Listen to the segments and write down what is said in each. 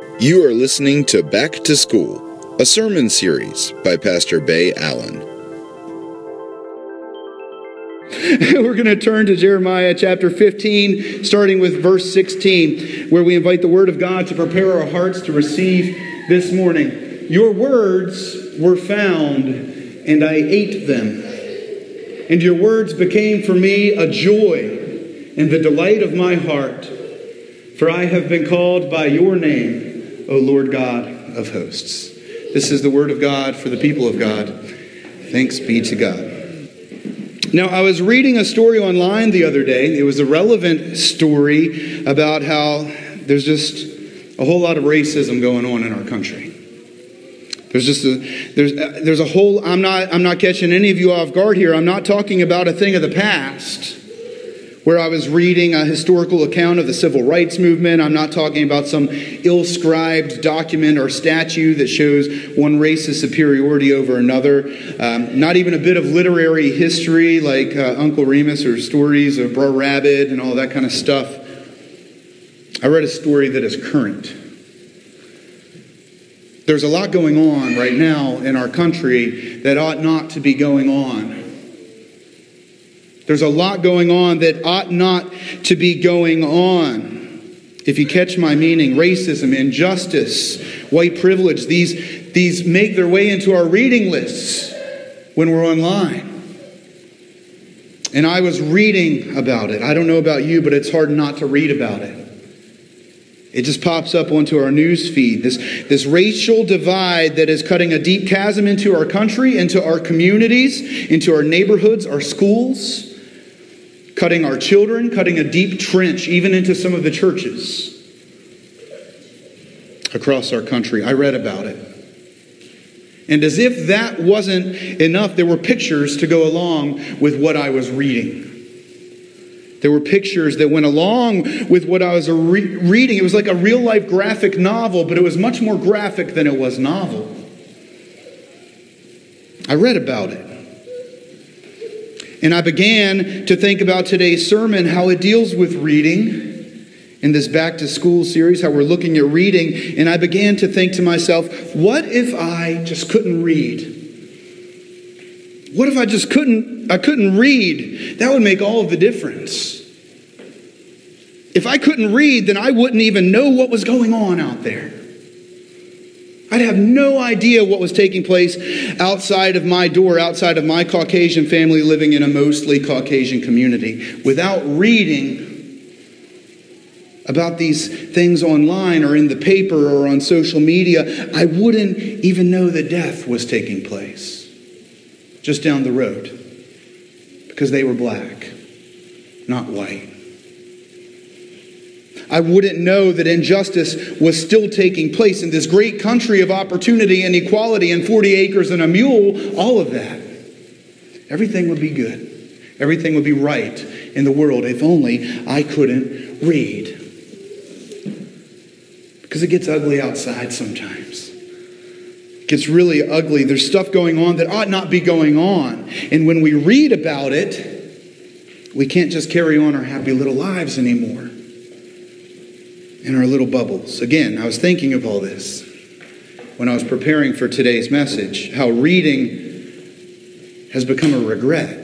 You are listening to Back to School, a sermon series by Pastor Bay Allen. We're going to turn to Jeremiah chapter 15, starting with verse 16, where we invite the Word of God to prepare our hearts to receive this morning. Your words were found, and I ate them. And your words became for me a joy and the delight of my heart. For I have been called by your name O Lord God of hosts. This is the word of God for the people of God. Thanks be to God. Now, I was reading a story online the other day. It was a relevant story about how there's just a whole lot of racism going on in our country. There's just a there's uh, there's a whole I'm not I'm not catching any of you off guard here. I'm not talking about a thing of the past where I was reading a historical account of the civil rights movement. I'm not talking about some ill scribed document or statue that shows one race's superiority over another. Um, not even a bit of literary history like uh, Uncle Remus or stories of Brer Rabbit and all that kind of stuff. I read a story that is current. There's a lot going on right now in our country that ought not to be going on. There's a lot going on that ought not to be going on. If you catch my meaning, racism, injustice, white privilege, these, these make their way into our reading lists when we're online. And I was reading about it. I don't know about you, but it's hard not to read about it. It just pops up onto our news feed. This, this racial divide that is cutting a deep chasm into our country, into our communities, into our neighborhoods, our schools cutting our children, cutting a deep trench even into some of the churches across our country. I read about it. And as if that wasn't enough, there were pictures to go along with what I was reading. There were pictures that went along with what I was re- reading. It was like a real life graphic novel, but it was much more graphic than it was novel. I read about it. And I began to think about today's sermon, how it deals with reading in this back to school series, how we're looking at reading. And I began to think to myself, what if I just couldn't read? What if I just couldn't I couldn't read? That would make all of the difference. If I couldn't read, then I wouldn't even know what was going on out there. I'd have no idea what was taking place outside of my door, outside of my Caucasian family living in a mostly Caucasian community. Without reading about these things online or in the paper or on social media, I wouldn't even know that death was taking place just down the road because they were black, not white. I wouldn't know that injustice was still taking place in this great country of opportunity and equality and 40 acres and a mule, all of that. Everything would be good. Everything would be right in the world if only I couldn't read. Because it gets ugly outside sometimes. Gets really ugly. There's stuff going on that ought not be going on. And when we read about it, we can't just carry on our happy little lives anymore in our little bubbles. Again, I was thinking of all this when I was preparing for today's message how reading has become a regret.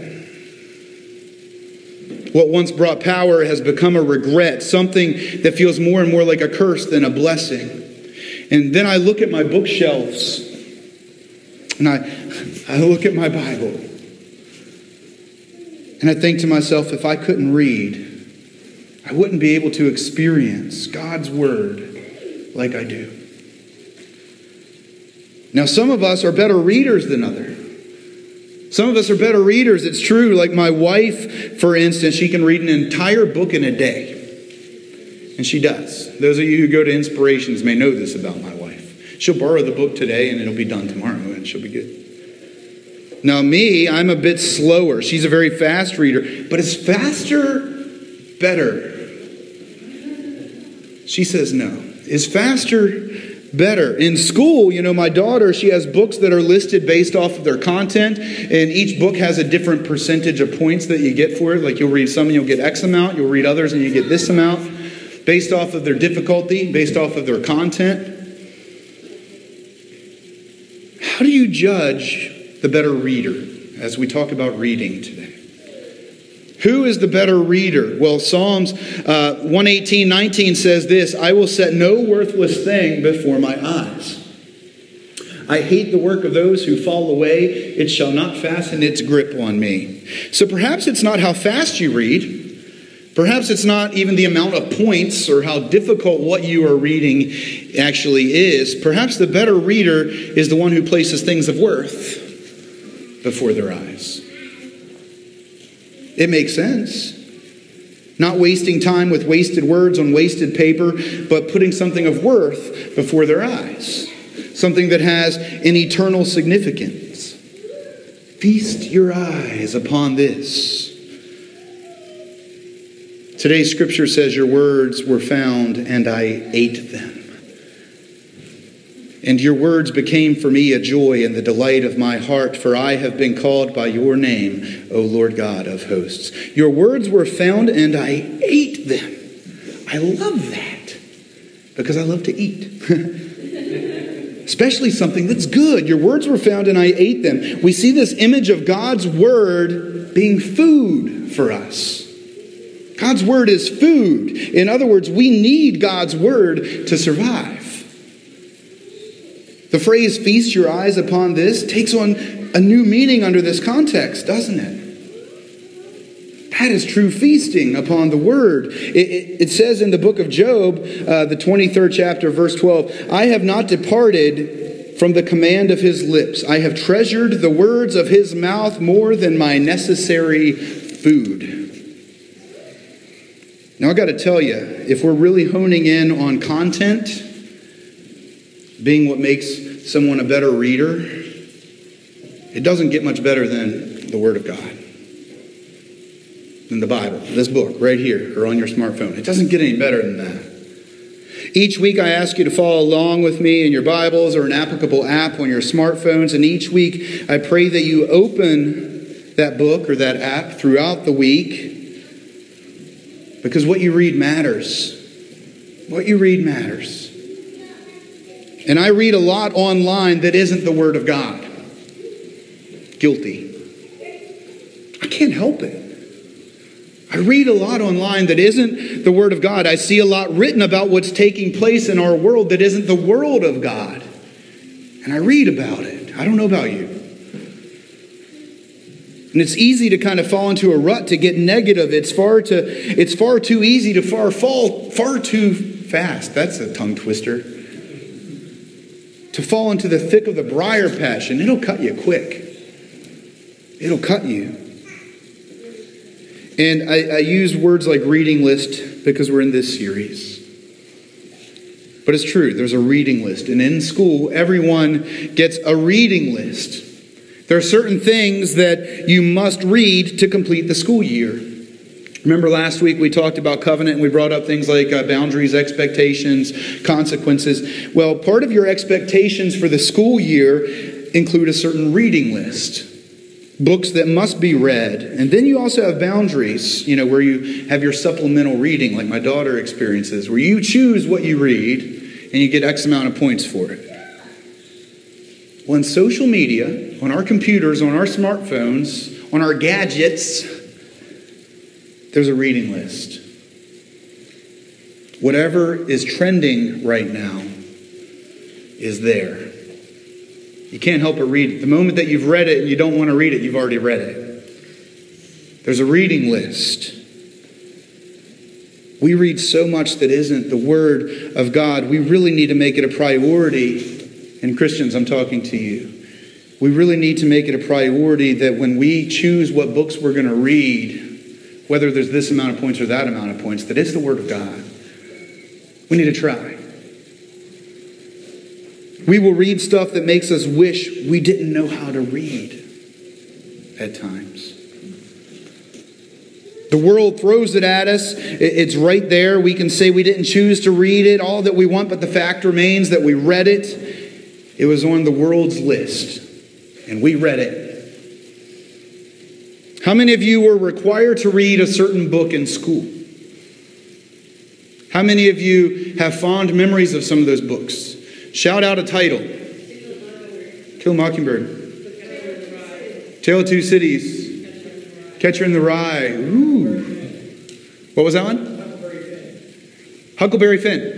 What once brought power has become a regret, something that feels more and more like a curse than a blessing. And then I look at my bookshelves and I, I look at my Bible and I think to myself, if I couldn't read, I wouldn't be able to experience God's Word like I do. Now, some of us are better readers than others. Some of us are better readers. It's true. Like my wife, for instance, she can read an entire book in a day. And she does. Those of you who go to Inspirations may know this about my wife. She'll borrow the book today and it'll be done tomorrow and she'll be good. Now, me, I'm a bit slower. She's a very fast reader. But is faster better? She says no. Is faster better? In school, you know, my daughter, she has books that are listed based off of their content, and each book has a different percentage of points that you get for it. Like you'll read some and you'll get X amount, you'll read others and you get this amount. based off of their difficulty, based off of their content. How do you judge the better reader as we talk about reading today? Who is the better reader? Well, Psalms uh, 118 19 says this I will set no worthless thing before my eyes. I hate the work of those who fall away. It shall not fasten its grip on me. So perhaps it's not how fast you read. Perhaps it's not even the amount of points or how difficult what you are reading actually is. Perhaps the better reader is the one who places things of worth before their eyes. It makes sense. Not wasting time with wasted words on wasted paper, but putting something of worth before their eyes. Something that has an eternal significance. Feast your eyes upon this. Today's scripture says, Your words were found, and I ate them. And your words became for me a joy and the delight of my heart, for I have been called by your name, O Lord God of hosts. Your words were found, and I ate them. I love that because I love to eat. Especially something that's good. Your words were found, and I ate them. We see this image of God's word being food for us. God's word is food. In other words, we need God's word to survive. Phrase feast your eyes upon this takes on a new meaning under this context, doesn't it? That is true feasting upon the word. It, it, it says in the book of Job, uh, the 23rd chapter, verse 12, I have not departed from the command of his lips. I have treasured the words of his mouth more than my necessary food. Now, I got to tell you, if we're really honing in on content, being what makes someone a better reader, it doesn't get much better than the Word of God, than the Bible, this book right here or on your smartphone. It doesn't get any better than that. Each week, I ask you to follow along with me in your Bibles or an applicable app on your smartphones. And each week, I pray that you open that book or that app throughout the week because what you read matters. What you read matters. And I read a lot online that isn't the Word of God. Guilty. I can't help it. I read a lot online that isn't the Word of God. I see a lot written about what's taking place in our world that isn't the world of God. And I read about it. I don't know about you. And it's easy to kind of fall into a rut to get negative. It's far to it's far too easy to far fall far too fast. That's a tongue twister to fall into the thick of the briar patch, and it'll cut you quick. It'll cut you. And I, I use words like reading list because we're in this series. But it's true, there's a reading list. And in school, everyone gets a reading list. There are certain things that you must read to complete the school year. Remember last week we talked about covenant and we brought up things like uh, boundaries, expectations, consequences. Well, part of your expectations for the school year include a certain reading list. Books that must be read. And then you also have boundaries, you know, where you have your supplemental reading, like my daughter experiences, where you choose what you read and you get X amount of points for it. Well, in social media, on our computers, on our smartphones, on our gadgets, there's a reading list. Whatever is trending right now is there. You can't help but read it. The moment that you've read it and you don't want to read it, you've already read it. There's a reading list. We read so much that isn't the Word of God. We really need to make it a priority. And Christians, I'm talking to you. We really need to make it a priority that when we choose what books we're going to read, whether there's this amount of points or that amount of points, that it's the Word of God. We need to try. We will read stuff that makes us wish we didn't know how to read at times. The world throws it at us. It's right there. We can say we didn't choose to read it, all that we want, but the fact remains that we read it. It was on the world's list, and we read it how many of you were required to read a certain book in school? How many of you have fond memories of some of those books? Shout out a title. Kill Mockingbird. Tale of Two Cities. Catcher in the Rye. Ooh. What was that one? Huckleberry Finn.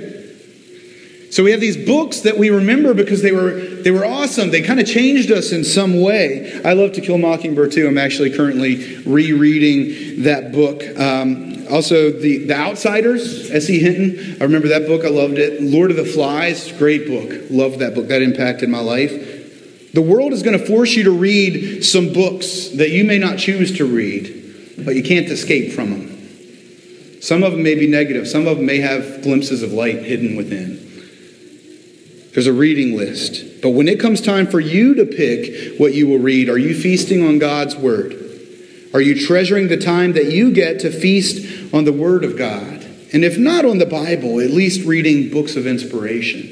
So we have these books that we remember because they were they were awesome. They kind of changed us in some way. I love To Kill Mockingbird too. I'm actually currently rereading that book. Um, also, the The Outsiders, S.E. Hinton. I remember that book. I loved it. Lord of the Flies, great book. Loved that book. That impacted my life. The world is going to force you to read some books that you may not choose to read, but you can't escape from them. Some of them may be negative. Some of them may have glimpses of light hidden within. There's a reading list. But when it comes time for you to pick what you will read, are you feasting on God's Word? Are you treasuring the time that you get to feast on the Word of God? And if not on the Bible, at least reading books of inspiration,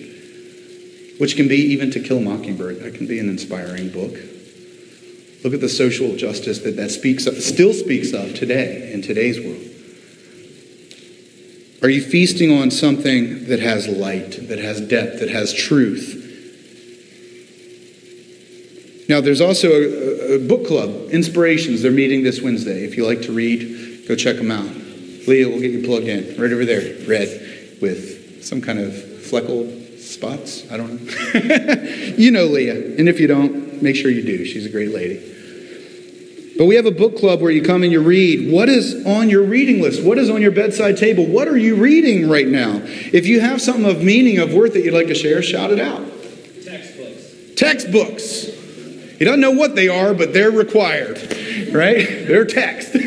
which can be even To Kill Mockingbird. That can be an inspiring book. Look at the social justice that that speaks of, still speaks of today in today's world. Are you feasting on something that has light, that has depth, that has truth? Now, there's also a, a, book club, Inspirations. They're meeting this Wednesday. If you like to read, go check them out. Leah will get you plugged in right over there, red, with some kind of fleckled spots. I don't know. you know Leah. And if you don't, make sure you do. She's a great lady. But we have a book club where you come and you read. What is on your reading list? What is on your bedside table? What are you reading right now? If you have something of meaning, of worth that you'd like to share, shout it out. Textbooks. Textbooks. He doesn't know what they are, but they're required, right? They're text.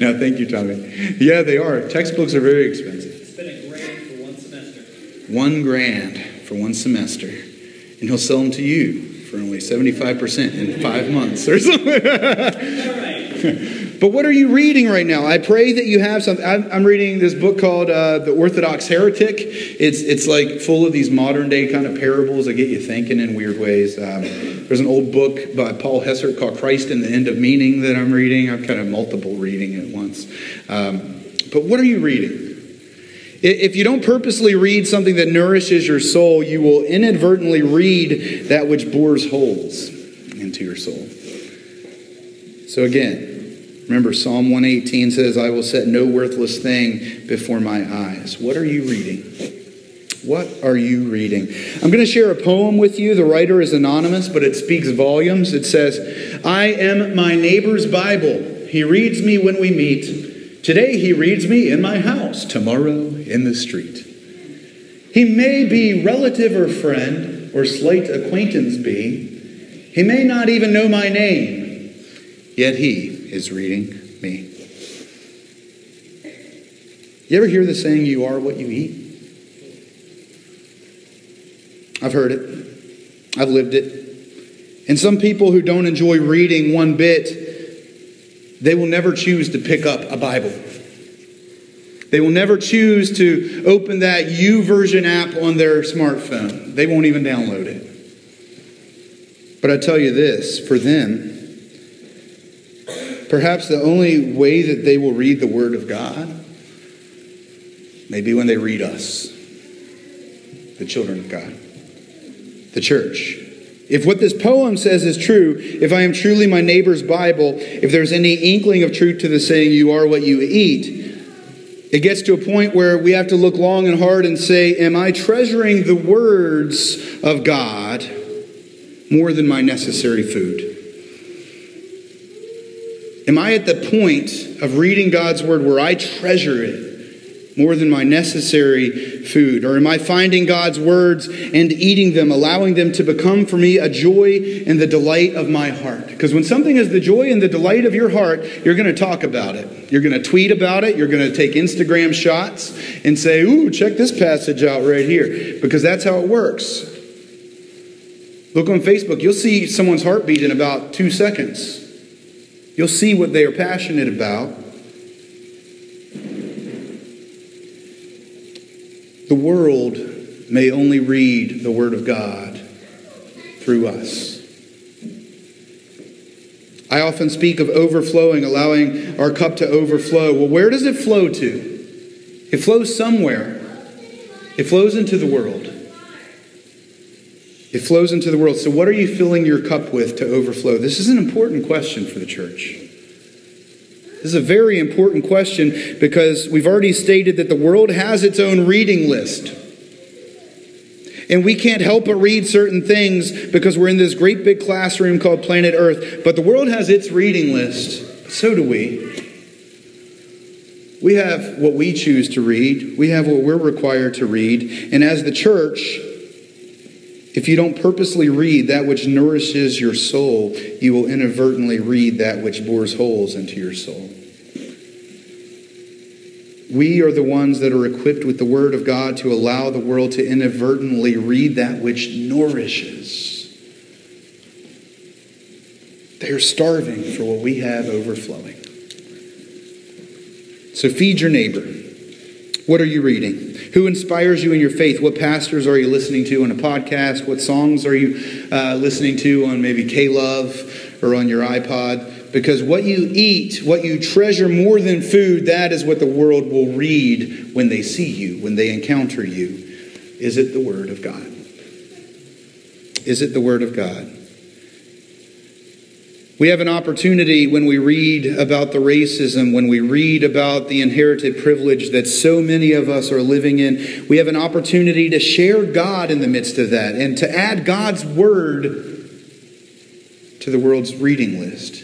no, thank you, Tommy. Yeah, they are. Textbooks are very expensive. It's been a grand for one semester. One grand for one semester. And he'll sell them to you for only 75% in five months or something. but what are you reading right now? I pray that you have something. I'm, reading this book called uh, The Orthodox Heretic. It's, it's like full of these modern day kind of parables that get you thinking in weird ways. Um, there's an old book by Paul Hessert called Christ and the End of Meaning that I'm reading. I'm kind of multiple reading at once. Um, but what are you reading? If you don't purposely read something that nourishes your soul, you will inadvertently read that which bores holes into your soul. So again, remember Psalm 118 says, I will set no worthless thing before my eyes. What are you reading? What are you reading? I'm going to share a poem with you. The writer is anonymous, but it speaks volumes. It says, I am my neighbor's Bible. He reads me when we meet. Today he reads me in my house, tomorrow in the street. He may be relative or friend, or slight acquaintance be. He may not even know my name, yet he is reading me. You ever hear the saying, you are what you eat? I've heard it. I've lived it. And some people who don't enjoy reading one bit they will never choose to pick up a Bible. They will never choose to open that YouVersion app on their smartphone. They won't even download it. But I tell you this for them, perhaps the only way that they will read the Word of God may be when they read us, the children of God, the church. If what this poem says is true, if I am truly my neighbor's Bible, if there's any inkling of truth to the saying, you are what you eat, it gets to a point where we have to look long and hard and say, Am I treasuring the words of God more than my necessary food? Am I at the point of reading God's word where I treasure it more than my necessary food? Or am I finding God's words and eating them, allowing them to become for me a joy and the delight of my heart? Because when something is the joy and the delight of your heart, you're going to talk about it. You're going to tweet about it. You're going to take Instagram shots and say, Ooh, check this passage out right here. Because that's how it works. Look on Facebook, you'll see someone's heartbeat in about two seconds. You'll see what they are passionate about. The world may only read the Word of God through us. I often speak of overflowing, allowing our cup to overflow. Well, where does it flow to? It flows somewhere. It flows into the world. It flows into the world. So, what are you filling your cup with to overflow? This is an important question for the church. This is a very important question because we've already stated that the world has its own reading list. And we can't help but read certain things because we're in this great big classroom called Planet Earth. But the world has its reading list. So do we. We have what we choose to read, we have what we're required to read. And as the church, if you don't purposely read that which nourishes your soul, you will inadvertently read that which bores holes into your soul. We are the ones that are equipped with the Word of God to allow the world to inadvertently read that which nourishes. They are starving for what we have overflowing. So feed your neighbor. What are you reading? Who inspires you in your faith? What pastors are you listening to on a podcast? What songs are you uh, listening to on maybe K Love or on your iPod? Because what you eat, what you treasure more than food, that is what the world will read when they see you, when they encounter you. Is it the Word of God? Is it the Word of God? We have an opportunity when we read about the racism, when we read about the inherited privilege that so many of us are living in. We have an opportunity to share God in the midst of that and to add God's word to the world's reading list.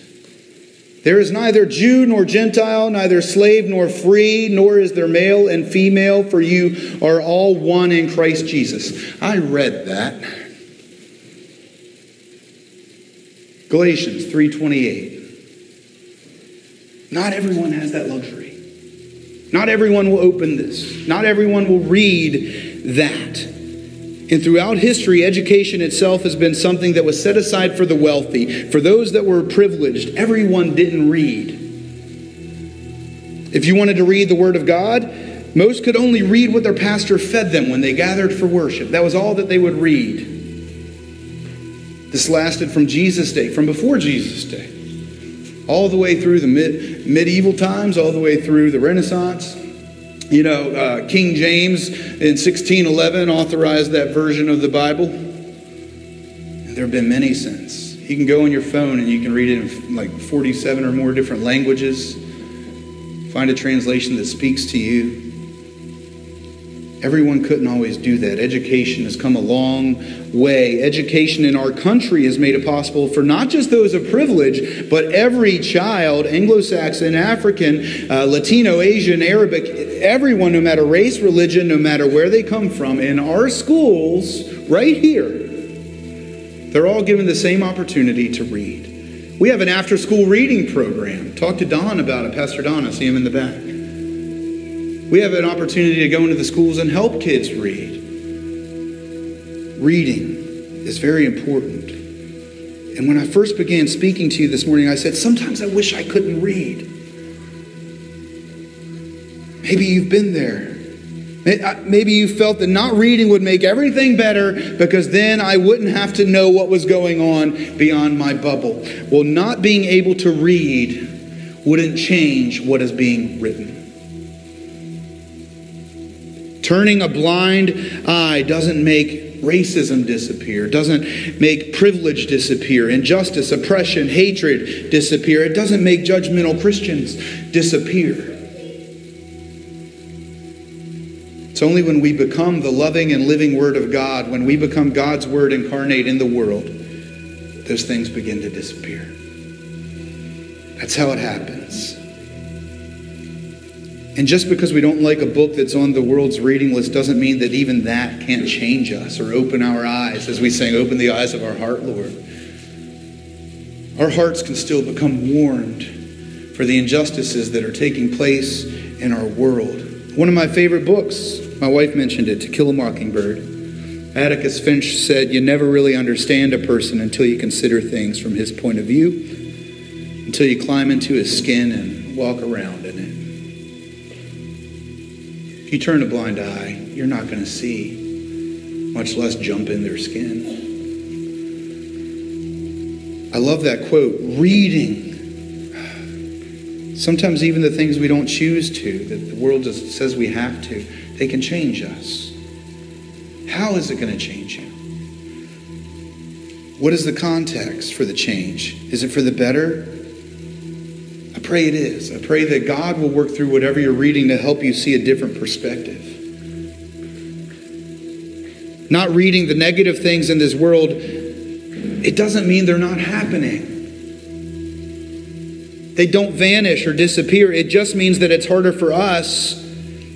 There is neither Jew nor Gentile, neither slave nor free, nor is there male and female, for you are all one in Christ Jesus. I read that. Galatians 3:28. Not everyone has that luxury. Not everyone will open this. Not everyone will read that. And throughout history, education itself has been something that was set aside for the wealthy. For those that were privileged, everyone didn't read. If you wanted to read the Word of God, most could only read what their pastor fed them when they gathered for worship. That was all that they would read. This lasted from Jesus' day, from before Jesus' day, all the way through the mid, medieval times, all the way through the Renaissance. You know, uh, King James in 1611 authorized that version of the Bible. And there have been many since. You can go on your phone and you can read it in like 47 or more different languages. Find a translation that speaks to you. Everyone couldn't always do that. Education has come a long way. Education in our country has made it possible for not just those of privilege, but every child, Anglo Saxon, African, uh, Latino, Asian, Arabic, everyone, no matter race, religion, no matter where they come from, in our schools, right here, they're all given the same opportunity to read. We have an after school reading program. Talk to Don about it, Pastor Don. I see him in the back. We have an opportunity to go into the schools and help kids read. Reading is very important. And when I first began speaking to you this morning, I said, Sometimes I wish I couldn't read. Maybe you've been there. Uh, maybe you felt that not reading would make everything better because then I wouldn't have to know what was going on beyond my bubble. Well, not being able to read wouldn't change what is being written. Turning a blind eye doesn't make racism disappear, doesn't make privilege disappear, injustice, oppression, hatred disappear. It doesn't make judgmental Christians disappear. It's only when we become the loving and living Word of God, when we become God's Word incarnate in the world, those things begin to disappear. That's how it happens. And just because we don't like a book that's on the world's reading list doesn't mean that even that can't change us or open our eyes, as we sang, Open the eyes of our heart, Lord. Our hearts can still become warmed for the injustices that are taking place in our world. One of my favorite books, my wife mentioned it, To Kill a Mockingbird. Atticus Finch said, You never really understand a person until you consider things from his point of view, until you climb into his skin and walk around in it. If you turn a blind eye, you're not going to see, much less jump in their skin. I love that quote reading. Sometimes even the things we don't choose to, that the world just says we have to, they can change us. How is it going to change you? What is the context for the change? Is it for the better? Pray it is. I pray that God will work through whatever you're reading to help you see a different perspective. Not reading the negative things in this world, it doesn't mean they're not happening. They don't vanish or disappear. It just means that it's harder for us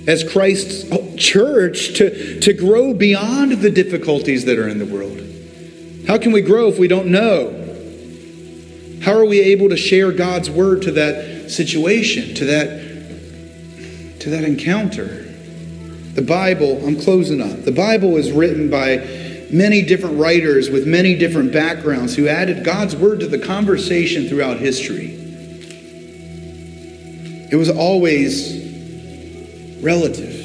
as Christ's church to, to grow beyond the difficulties that are in the world. How can we grow if we don't know? How are we able to share God's word to that situation, to that, to that encounter? The Bible, I'm closing up. The Bible is written by many different writers with many different backgrounds who added God's word to the conversation throughout history. It was always relative.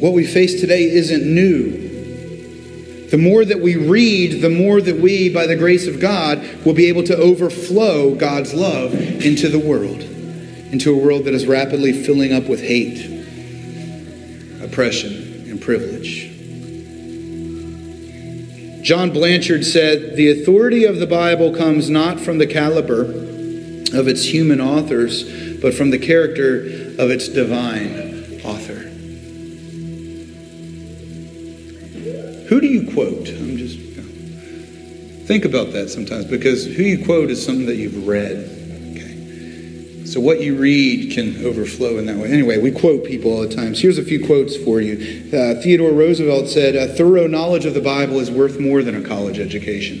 What we face today isn't new. The more that we read, the more that we, by the grace of God, will be able to overflow God's love into the world into a world that is rapidly filling up with hate, oppression, and privilege. John Blanchard said The authority of the Bible comes not from the caliber of its human authors, but from the character of its divine Who do you quote? I'm just think about that sometimes because who you quote is something that you've read. So what you read can overflow in that way. Anyway, we quote people all the time. So here's a few quotes for you. Uh, Theodore Roosevelt said, "A thorough knowledge of the Bible is worth more than a college education."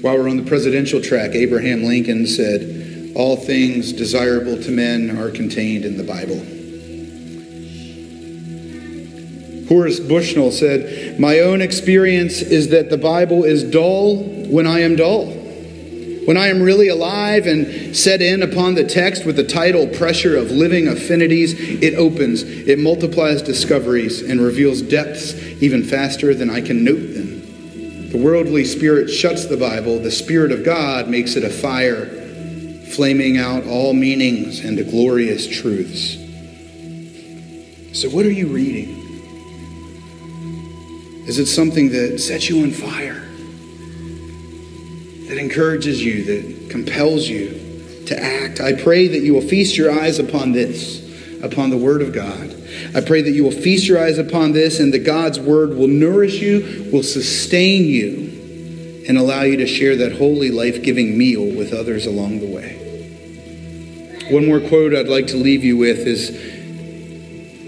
While we're on the presidential track, Abraham Lincoln said, "All things desirable to men are contained in the Bible." Horace Bushnell said, "My own experience is that the Bible is dull when I am dull." When I am really alive and set in upon the text with the tidal Pressure of Living Affinities, it opens, it multiplies discoveries, and reveals depths even faster than I can note them. The worldly spirit shuts the Bible, the Spirit of God makes it a fire, flaming out all meanings and glorious truths. So, what are you reading? Is it something that sets you on fire? that encourages you, that compels you to act. I pray that you will feast your eyes upon this, upon the Word of God. I pray that you will feast your eyes upon this and that God's Word will nourish you, will sustain you, and allow you to share that holy, life giving meal with others along the way. One more quote I'd like to leave you with is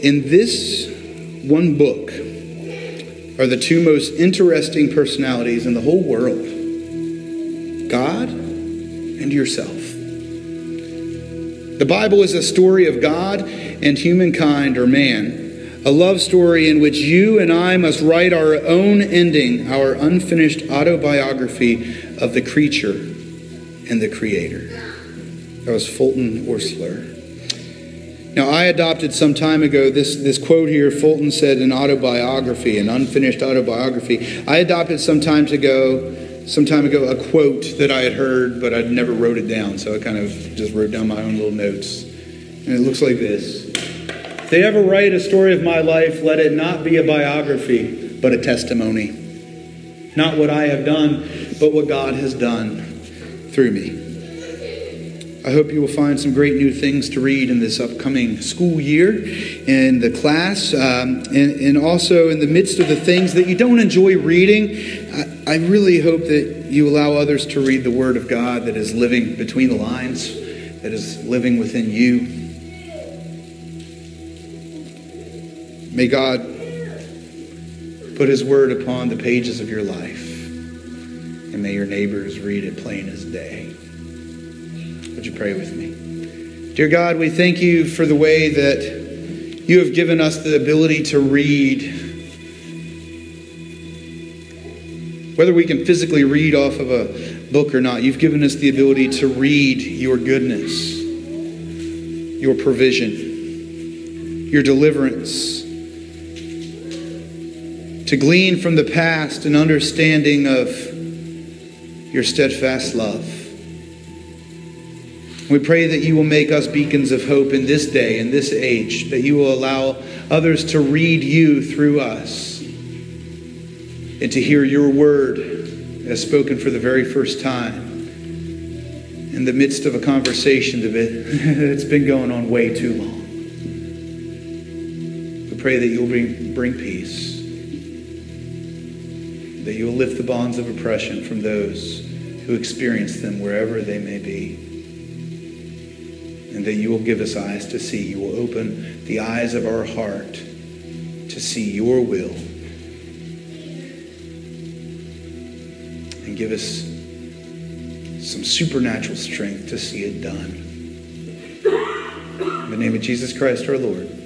In this one book are the two most interesting personalities in the whole world God and yourself. The Bible is a story of God and humankind or man, a love story in which you and I must write our own ending, our unfinished autobiography of the creature and the creator. That was Fulton Oursler. Now, I adopted some time ago this, this quote here. Fulton said an autobiography, an unfinished autobiography. I adopted some time ago some time ago a quote that I had heard, but I'd never wrote it down, so I kind of just wrote down my own little notes. And it looks like this If they ever write a story of my life, let it not be a biography, but a testimony. Not what I have done, but what God has done through me. I hope you will find some great new things to read in this upcoming school year in the class, um, and, and, also in the midst of the things that you don't enjoy reading. I, I really hope that you allow others to read the Word of God that is living between the lines, that is living within you. May God put His Word upon the pages of your life, and may your neighbors read it plain as day. Would you pray with me? Dear God, we thank you for the way that you have given us the ability to read. Whether we can physically read off of a book or not, you've given us the ability to read your goodness, your provision, your deliverance, to glean from the past an understanding of your steadfast love. We pray that you will make us beacons of hope in this day, in this age, that you will allow others to read you through us and to hear your word as spoken for the very first time in the midst of a conversation that's been going on way too long. We pray that you'll bring, bring peace, that you'll lift the bonds of oppression from those who experience them wherever they may be and that you will give us eyes to see. You will open the eyes of our heart to see your will and give us some supernatural strength to see it done. In the name of Jesus Christ our Lord.